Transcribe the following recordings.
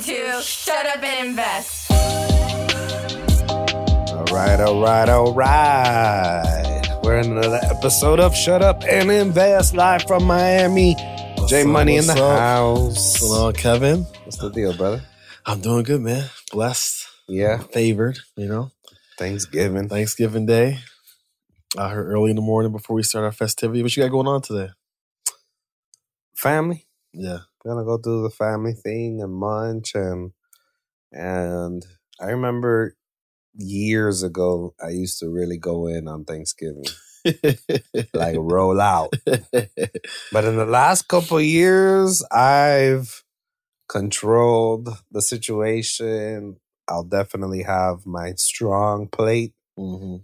listening to Shut Up and Invest. All right, all right, all right. We're in another episode of Shut Up and Invest live from Miami. J up, Money in the what's up? house. Hello, Kevin. What's the deal, brother? I'm doing good, man. Blessed, Yeah, favored. You know, Thanksgiving. Thanksgiving Day. I here early in the morning before we start our festivity. What you got going on today? Family. Yeah. Gonna go do the family thing and munch and and I remember years ago I used to really go in on Thanksgiving. like roll out. But in the last couple of years, I've controlled the situation. I'll definitely have my strong plate. hmm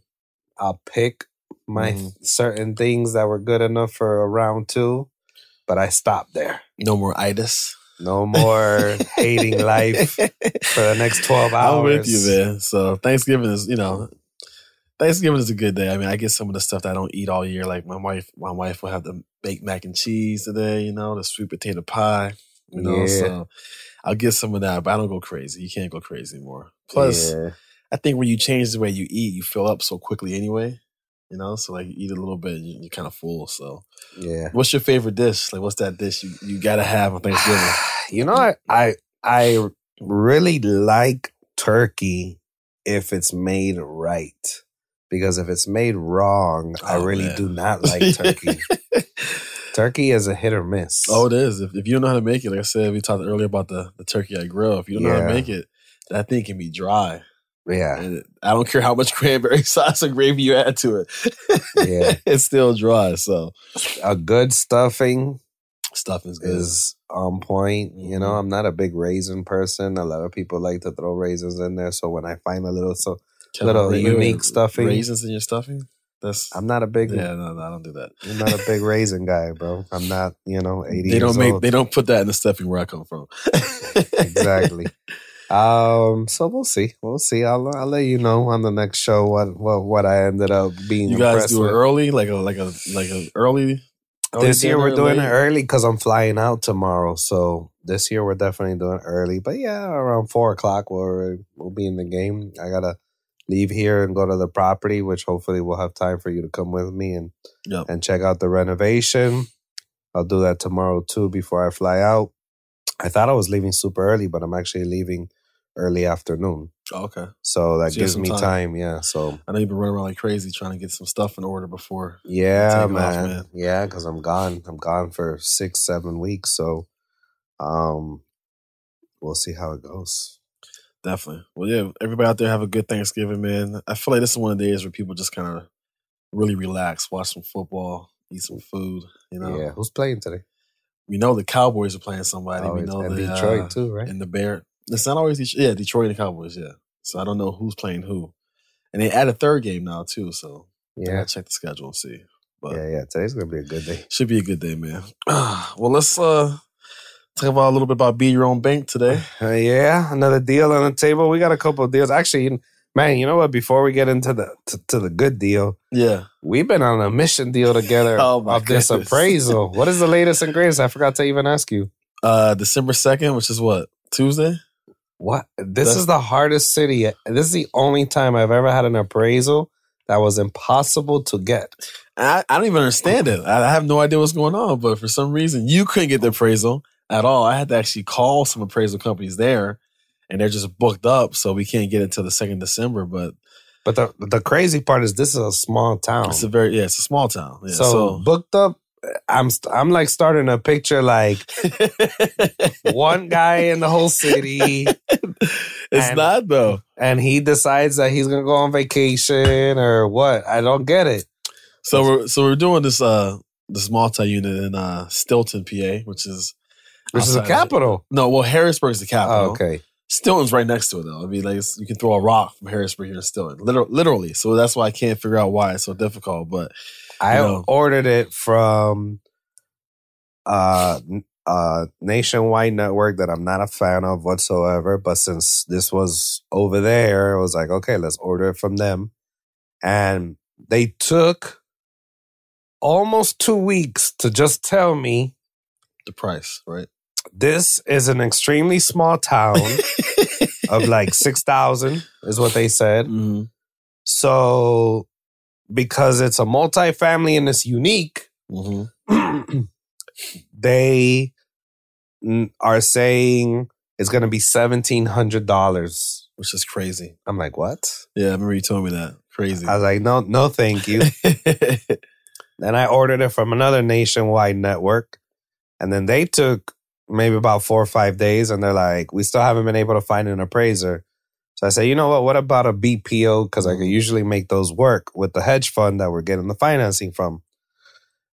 I'll pick my Mhm. certain things that were good enough for a round two, but I stopped there. No more itis. No more hating life for the next 12 hours. I'm with you, man. So Thanksgiving is, you know, Thanksgiving is a good day. I mean, I get some of the stuff that I don't eat all year. Like my wife, my wife will have the baked mac and cheese today. You know, the sweet potato pie. You know, Yeah. so I'll get some of that, but I don't go crazy. You can't go crazy anymore. Plus, Yeah. I think when you change the way you eat, you fill up so quickly anyway. You know, so like you eat a little bit, you, you're kind of full. So, Yeah. what's your favorite dish? Like, what's that dish you, you gotta have on Thanksgiving? You know, I, I I really like turkey if it's made right. Because if it's made wrong, I Oh, really man. do not like turkey. turkey is a hit or miss. oh, it is. If, if you don't know how to make it, like I said, we talked earlier about the, the turkey I grill. If you don't know how to make it, that thing can be dry. Yeah, And I don't care how much cranberry sauce or gravy you add to it. Yeah. it's still dry. So a good stuffing stuffing's good. is on point. You know, Mhm. I'm not a big raisin person. A lot of people like to throw raisins in there. So when I find a little, so little wait, unique wait, stuffing. Raisins in your stuffing? That's I'm not a big, yeah, no, no, I don't do that. I'm not a big raisin guy, bro. I'm not, you know, 80 They don't make old. they don't put that in the stuffing where I come from. exactly. Um, so we'll see. We'll see. I'll I'll let you know on the next show what what, what I ended up being. You guys do it with. early, like a like a like a early. early This year we're doing it early because I'm flying out tomorrow. So this year we're definitely doing early. But yeah, around four o'clock we'll we'll be in the game. I gotta leave here and go to the property, which hopefully we'll have time for you to come with me and Yep. and check out the renovation. I'll do that tomorrow too before I fly out. I thought I was leaving super early, but I'm actually leaving early afternoon. Oh, okay. So that So gives me time. time. Yeah. So I know you've been running around like crazy trying to get some stuff in order before. yeah, Take off, man. man. Yeah, because I'm gone. I'm gone for six, seven weeks. So um we'll see how it goes. Definitely. Well, yeah, everybody out there have a good Thanksgiving, man. I feel like this is one of the days where people just kind of really relax, watch some football, eat some food. You know, Yeah. Who's playing today? we know the Cowboys are playing somebody. Oh, we know and the, Detroit uh, too, right? and the Bear. It's not always. Yeah, Detroit and the Cowboys. Yeah. So I don't know who's playing who, and they add a third game now too. So I Yeah. gotta check the schedule and see. But Yeah, yeah. Today's gonna be a good day. should be a good day, man. well, let's uh talk about a little bit about be your own bank today. Uh, yeah, another deal on the table. We got a couple of deals. Actually, man, you know what? Before we get into the to, to the good deal, Yeah. we've been on a mission deal together Oh, of this appraisal. what is the latest and greatest? I forgot to even ask you. Uh December second, which is what Tuesday. What? This That's- is the hardest city. This is the only time I've ever had an appraisal that was impossible to get. I, I don't even understand it. I, I have no idea what's going on, but for some reason, you couldn't get the appraisal at all. I had to actually call some appraisal companies there, and they're just booked up, so we can't get it until the second December. But But the the crazy part is this is a small town. it's a very yeah, it's a small town. Yeah, so, so, booked up. I'm I'm like starting a picture like one guy in the whole city, it's and- not though. and he decides that he's gonna go on vacation or what. I don't get it. So we're so we're doing this uh this multi unit in uh Steelton, PA, which is Which is of- capital. No, well Harrisburg is the capital. Oh, okay. Steelton's right next to it though. I mean, like it's- you can throw a rock from Harrisburg here to Steelton, literally. literally. So that's why I can't figure out why it's so difficult. But I know. ordered it from uh n- uh nationwide network that I'm not a fan of whatsoever. But since this was over there, I was like, okay, let's order it from them. And they took almost two weeks to just tell me the price, right? This is an extremely small town of like 6,000 is what they said. Mhm. So because it's a multifamily and it's unique, Mhm. they are saying it's going to be $1,700. Which is crazy. I'm like, what? Yeah, I remember you told me that. Crazy. I was like, no, no, thank you. then I ordered it from another nationwide network. And then they took maybe about four or five days and they're like, we still haven't been able to find an appraiser. So I said, you know what? What about a BPO? Because I could usually make those work with the hedge fund that we're getting the financing from.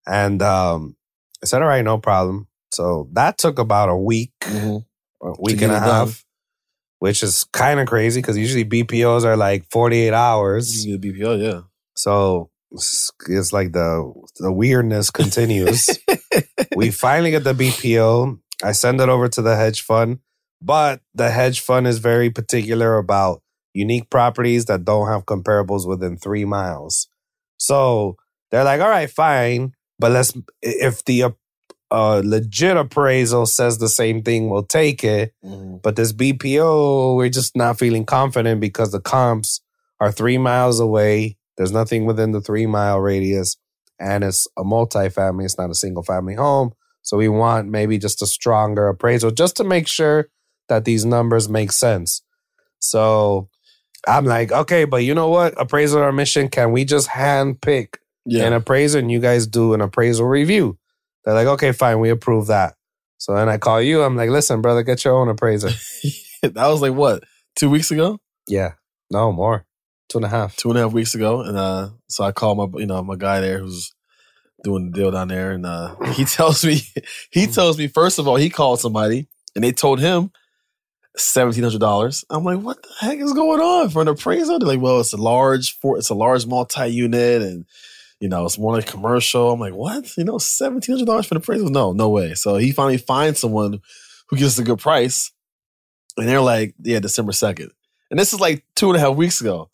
And um, I said, all right, no problem. So that took about a week, Mhm. a week and a done. half, which is kind of crazy because usually BPOs are like 48 hours. You BPO, yeah. So it's, it's like the the weirdness continues. we finally get the BPO. I send it over to the hedge fund, but the hedge fund is very particular about unique properties that don't have comparables within three miles. So they're like, all right, fine, but let's if the uh, legit appraisal says the same thing, we'll take it. Mhm. But this BPO, we're just not feeling confident because the comps are three miles away. There's nothing within the three mile radius, and it's a multifamily. It's not a single family home. So we want maybe just a stronger appraisal just to make sure that these numbers make sense. So I'm like, okay, but you know what? Appraisal our mission. Can we just hand pick Yeah. an appraiser and you guys do an appraisal review? They're like, okay, fine, we approve that. So then I call you. I'm like, listen, brother, get your own appraiser. that was like what? Two weeks ago? Yeah. No, more. Two and a half. two and a half weeks ago, and uh, so I called my you know my guy there who's doing the deal down there, and uh, he tells me he tells me first of all he called somebody and they told him seventeen hundred dollars. I'm like, what the heck is going on for an appraisal? They're like, well, it's a large for it's a large multi unit, and you know it's more like commercial. I'm like, what? You know, seventeen hundred dollars for an appraisal? No, no way. So he finally finds someone who gives us a good price, and they're like, yeah, December second. And this is like two and a half weeks ago.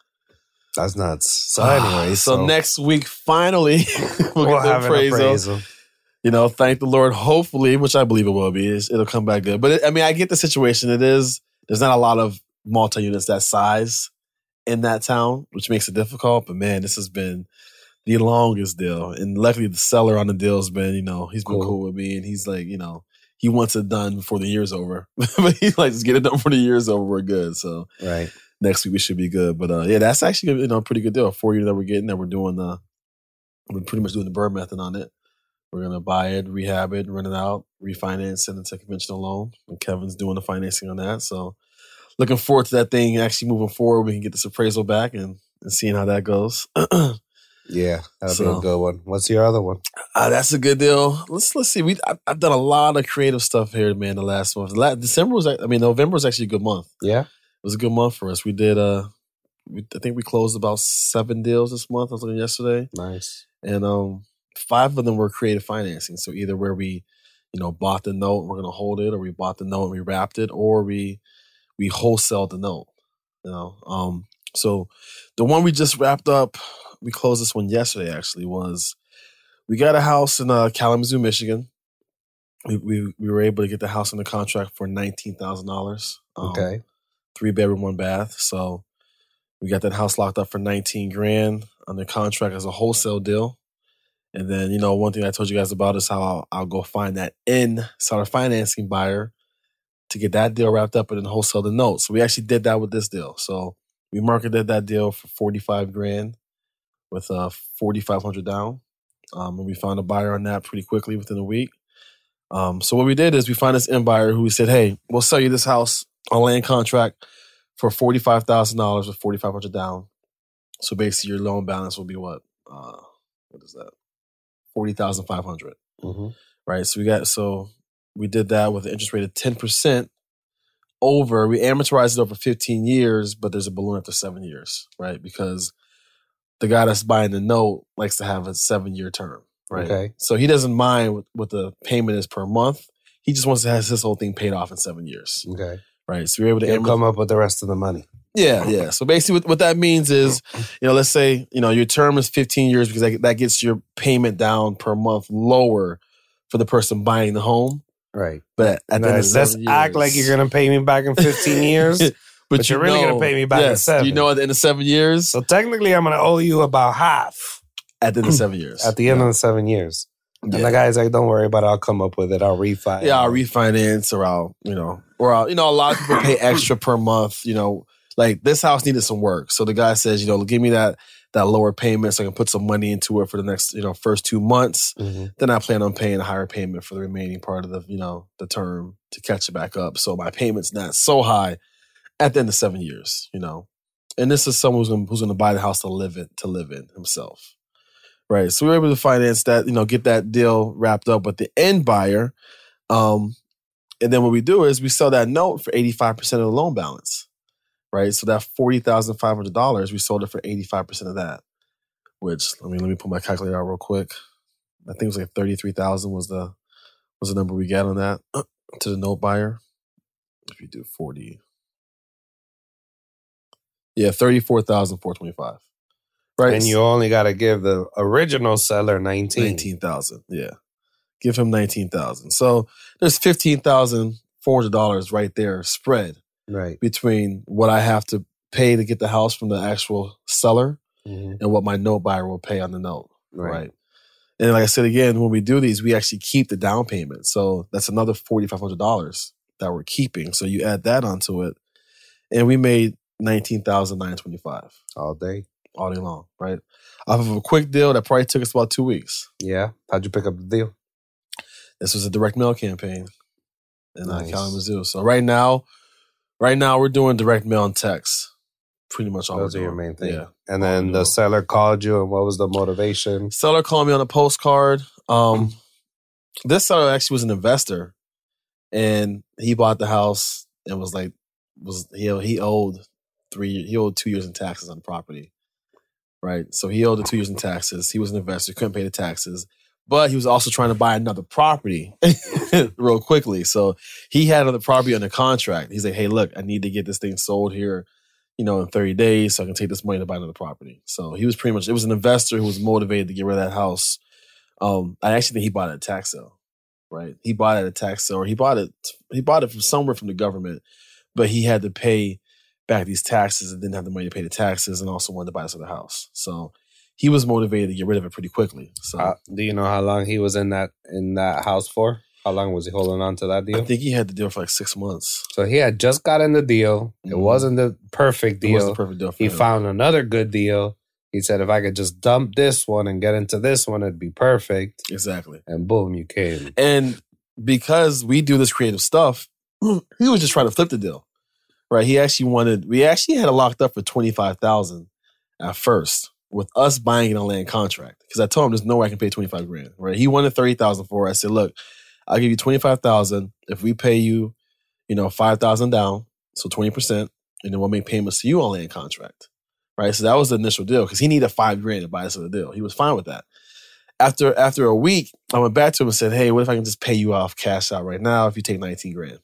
That's nuts. So anyway, so, next week, finally, we'll, we'll get the appraisal. appraisal. You know, thank the Lord. Hopefully, which I believe it will be, is it'll come back good. But it, I mean, I get the situation. It is there's not a lot of multi units that size in that town, which makes it difficult. But man, this has been the longest deal, and luckily the seller on the deal has been, you know, he's been Cool. cool, with me, and he's like, you know, he wants it done before the year's over. but he's like, just get it done before the year's over. We're good. So Right. next week we should be good. But uh, yeah, that's actually you know a pretty good deal. A four year that we're getting that we're doing uh we're pretty much doing the BRRRR method on it. We're gonna buy it, rehab it, rent it out, refinance it into a conventional loan. And Kevin's doing the financing on that. So looking forward to that thing actually moving forward. We can get this appraisal back and, and seeing how that goes. uh, Yeah, that'll be a good one. What's your other one? that's a good deal. Let's let's see. We I, I've done a lot of creative stuff here, man. The last month, La December was I mean November was actually a good month. Yeah. it was a good month for us. We did uh we, I think we closed about seven deals this month. I was looking yesterday. Nice. And um five of them were creative financing. So either where we, you know, bought the note and we're gonna hold it, or we bought the note and we wrapped it, or we we wholesaled the note. You know. Um so the one we just wrapped up, we closed this one yesterday actually, was we got a house in uh Kalamazoo, Michigan. We, we we were able to get the house under contract for nineteen thousand dollars. Um, Okay. three bedroom, one bath. So we got that house locked up for 19 grand under contract as a wholesale deal. And then, you know, one thing I told you guys about is how I'll, I'll go find that in seller financing buyer to get that deal wrapped up and then wholesale the note. So we actually did that with this deal. So we marketed that deal for 45 grand with uh 4,500 down. Um, and we found a buyer on that pretty quickly within a week. Um, so what we did is we found this in buyer who said, "Hey, we'll sell you this house on land contract for forty five thousand dollars with forty five hundred down. So basically, your loan balance will be what? Uh, what is that? Forty thousand five hundred, hmm right? So we got so we did that with an interest rate of ten percent over. We amortized it over fifteen years, but there's a balloon after seven years, right? Because the guy that's buying the note likes to have a seven year term, right? Okay. So he doesn't mind what, what the payment is per month. He just wants to have his whole thing paid off in seven years, Okay. right? So we're able to amortize. come up with the rest of the money. Yeah, yeah. So basically, what, what that means is, you know, let's say you know your term is 15 years because that, that gets your payment down per month lower for the person buying the home. Right. But at the end of Let's, act like you're gonna pay me back in 15 years. but you're really gonna pay me back in seven. You know, at the end of seven years, so technically, I'm gonna owe you about half at the end of seven years, at the end of the seven years. yeah. And the guy's like, "Don't worry about it. I'll come up with it. I'll refi." yeah, I'll refinance or I'll, you know, or I'll, you know, a lot of people pay extra per month. You know, like this house needed some work, so the guy says, you know, give me that that lower payment so I can put some money into it for the next, you know, first two months. Mhm. Then I plan on paying a higher payment for the remaining part of the, you know, the term to catch it back up. So my payment's not so high at the end of seven years, you know. And this is someone who's gonna, who's going to buy the house to live in to live in himself, right? So we were able to finance that, you know, get that deal wrapped up with the end buyer, um, and then what we do is we sell that note for eighty five percent of the loan balance, right? So that forty thousand five hundred dollars, we sold it for eighty five percent of that. Which let me let me pull my calculator out real quick. I think it was like thirty three thousand was the was the number we got on that to the note buyer. If you do forty, yeah, thirty four thousand four twenty five. Right, And you only got to give the original seller 19. nineteen thousand. Yeah, give him nineteen thousand. So there's fifteen thousand four hundred dollars right there spread Right. between what I have to pay to get the house from the actual seller Mhm. and what my note buyer will pay on the note. Right. Right. And like I said again, when we do these, we actually keep the down payment. So that's another forty five hundred dollars that we're keeping. So you add that onto it, and we made nineteen thousand nine twenty five All day. all day long. Right, off of a quick deal that probably took us about two weeks. Yeah. How'd you pick up the deal? This was a direct mail campaign in uh, Nice. Kalamazoo. So right now, right now we're doing direct mail and text. Pretty much all Those we're your main thing. Yeah. And then the seller called you, and what was the motivation? Seller called me on a postcard. Um, this seller actually was an investor, and he bought the house and was like, was he he owed three he owed two years in taxes on the property, right? So he owed the two years in taxes. He was an investor, couldn't pay the taxes, but he was also trying to buy another property real quickly. So he had another property under contract. He's like, hey, look, I need to get this thing sold here you know, in 30 days so I can take this money to buy another property. So he was pretty much, it was an investor who was motivated to get rid of that house. Um, I actually think he bought it at a tax sale, right? He bought it at a tax sale or he bought it, he bought it from somewhere from the government, but he had to pay back these taxes and didn't have the money to pay the taxes and also wanted to buy this other house. So he was motivated to get rid of it pretty quickly. So Uh, do you know how long he was in that in that house for? How long was he holding on to that deal? I think he had to deal for like six months. so he had just gotten the deal. It Mhm. wasn't the perfect It was deal. the perfect deal for he him. found another good deal. He said, if I could just dump this one and get into this one, it'd be perfect. exactly. And boom, you came. And because we do this creative stuff, he was just trying to flip the deal. Right. He actually wanted we actually had it locked up for twenty five thousand at first with us buying it on land contract. Because I told him there's no way I can pay twenty five grand. Right. He wanted thirty thousand for it. I said, look, I'll give you twenty five thousand if we pay you, you know, five thousand down, so twenty percent, and then we'll make payments to you on land contract. Right. So that was the initial deal because he needed five grand to buy this other deal. He was fine with that after after a week, I went back to him and said, "Hey, what if I can just pay you off cash out right now if you take 19 grand?"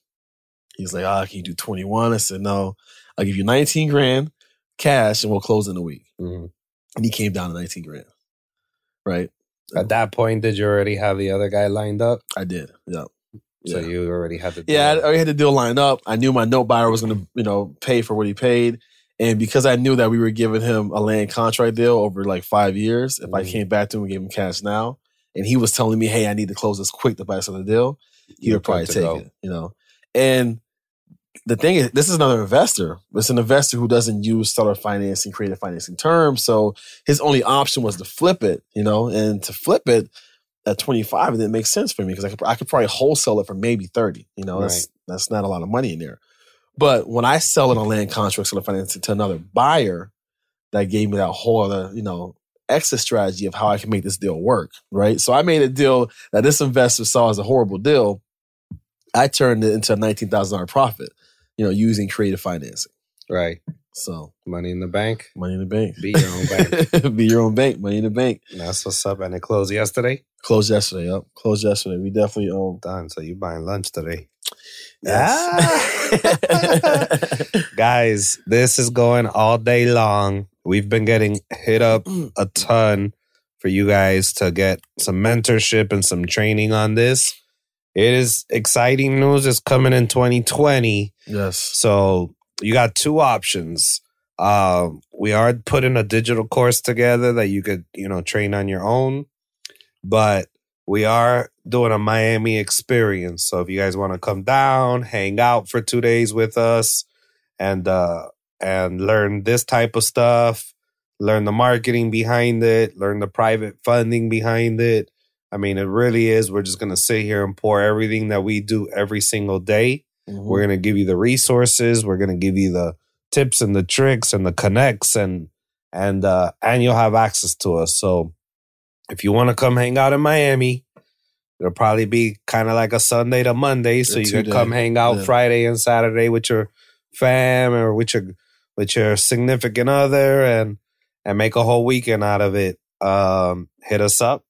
He's like, "Ah, can you do 21?" I said, "No, I'll give you 19 grand cash and we'll close in a week." Mhm. And he came down to 19 grand. Right? At that point, did you already have the other guy lined up? I did. Yeah. So Yeah. you already had the Yeah, I already had the deal lined up. I knew my note buyer was going to, you know, pay for what he paid. And because I knew that we were giving him a land contract deal over like five years, if I Mhm. came back to him and gave him cash now, and he was telling me, "Hey, I need to close this quick to buy this other deal," he would probably take go. it. You know, and the thing is, this is another investor. It's an investor who doesn't use seller financing, creative financing terms. So his only option was to flip it. You know, and to flip it at 25 it didn't make sense for me because I could I could probably wholesale it for maybe 30. You know, that's that's not a lot of money in there. But when I sell it on land contracts or financing to another buyer, that gave me that whole other, you know, exit strategy of how I can make this deal work. Right. So I made a deal that this investor saw as a horrible deal. I turned it into a nineteen thousand dollar profit, you know, using creative financing. Right. So Money in the bank. money in the bank. Be your own bank. Be your own bank. Money in the bank. That's what's up. And it closed yesterday. Closed yesterday. Yep. Closed yesterday. We definitely own. Done. So you buying lunch today. Yes. Ah! Guys, this is going all day long. We've been getting hit up a ton for you guys to get some mentorship and some training on this. It is exciting news. It's coming in 2020. Yes. So you got two options. Uh, we are putting a digital course together that you could, you know, train on your own, but we are doing a Miami experience. So if you guys want to come down, hang out for two days with us, and uh, and learn this type of stuff, learn the marketing behind it, learn the private funding behind it. I mean, it really is. We're just gonna sit here and pour everything that we do every single day. Mhm. We're gonna give you the resources. We're gonna give you the tips and the tricks and the connects and and uh and you'll have access to us. So if you want to come hang out in Miami, it'll probably be kind of like a Sunday to Monday. So you can come hang out yeah. Friday and Saturday with your fam or with your with your significant other and and make a whole weekend out of it. Um hit us up.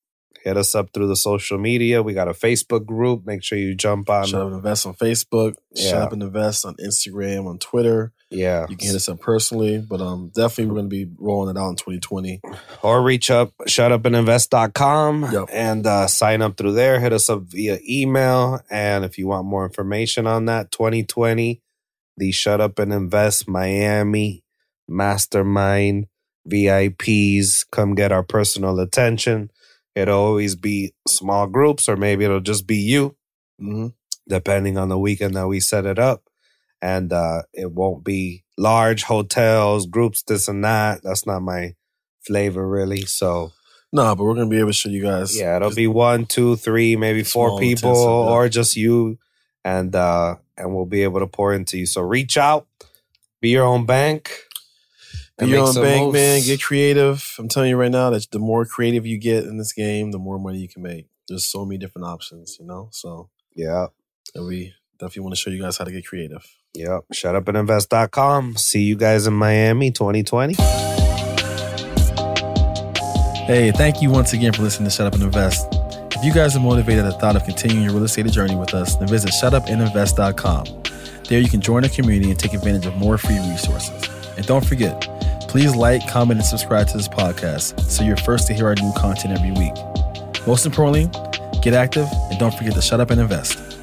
Hit us up through the social media. We got a Facebook group. Make sure you jump on. Shut up and invest on Facebook. Yeah. Shut up and invest on Instagram, on Twitter. Yeah. You can hit us up personally, but um, definitely we're going to be rolling it out in 2020. or reach up shutupandinvest.com Yep. and uh, sign up through there hit us up via email and if you want more information on that 2020 the shut up and invest miami mastermind vips come get our personal attention it'll always be small groups or maybe it'll just be you hmm depending on the weekend that we set it up. And uh, it won't be large hotels, groups, this and that. That's not my flavor, really. So, No, but we're going to be able to show you guys. yeah, it'll be one, two, three, maybe four people, intensive, yeah. or just you, and uh, and we'll be able to pour into you. So, reach out, be your own bank, Be and your own bank, moves. man. Get creative. I'm telling you right now that the more creative you get in this game, the more money you can make. There's so many different options, you know? So yeah, and we definitely want to show you guys how to get creative. yep. Shutupandinvest.com. See you guys in Miami 2020. Hey, thank you once again for listening to Shut Up and Invest. If you guys are motivated at the thought of continuing your real estate journey with us, then visit shutupandinvest.com. There you can join a community and take advantage of more free resources. And don't forget, please like, comment, and subscribe to this podcast so you're first to hear our new content every week. Most importantly, get active and don't forget to shut up and invest.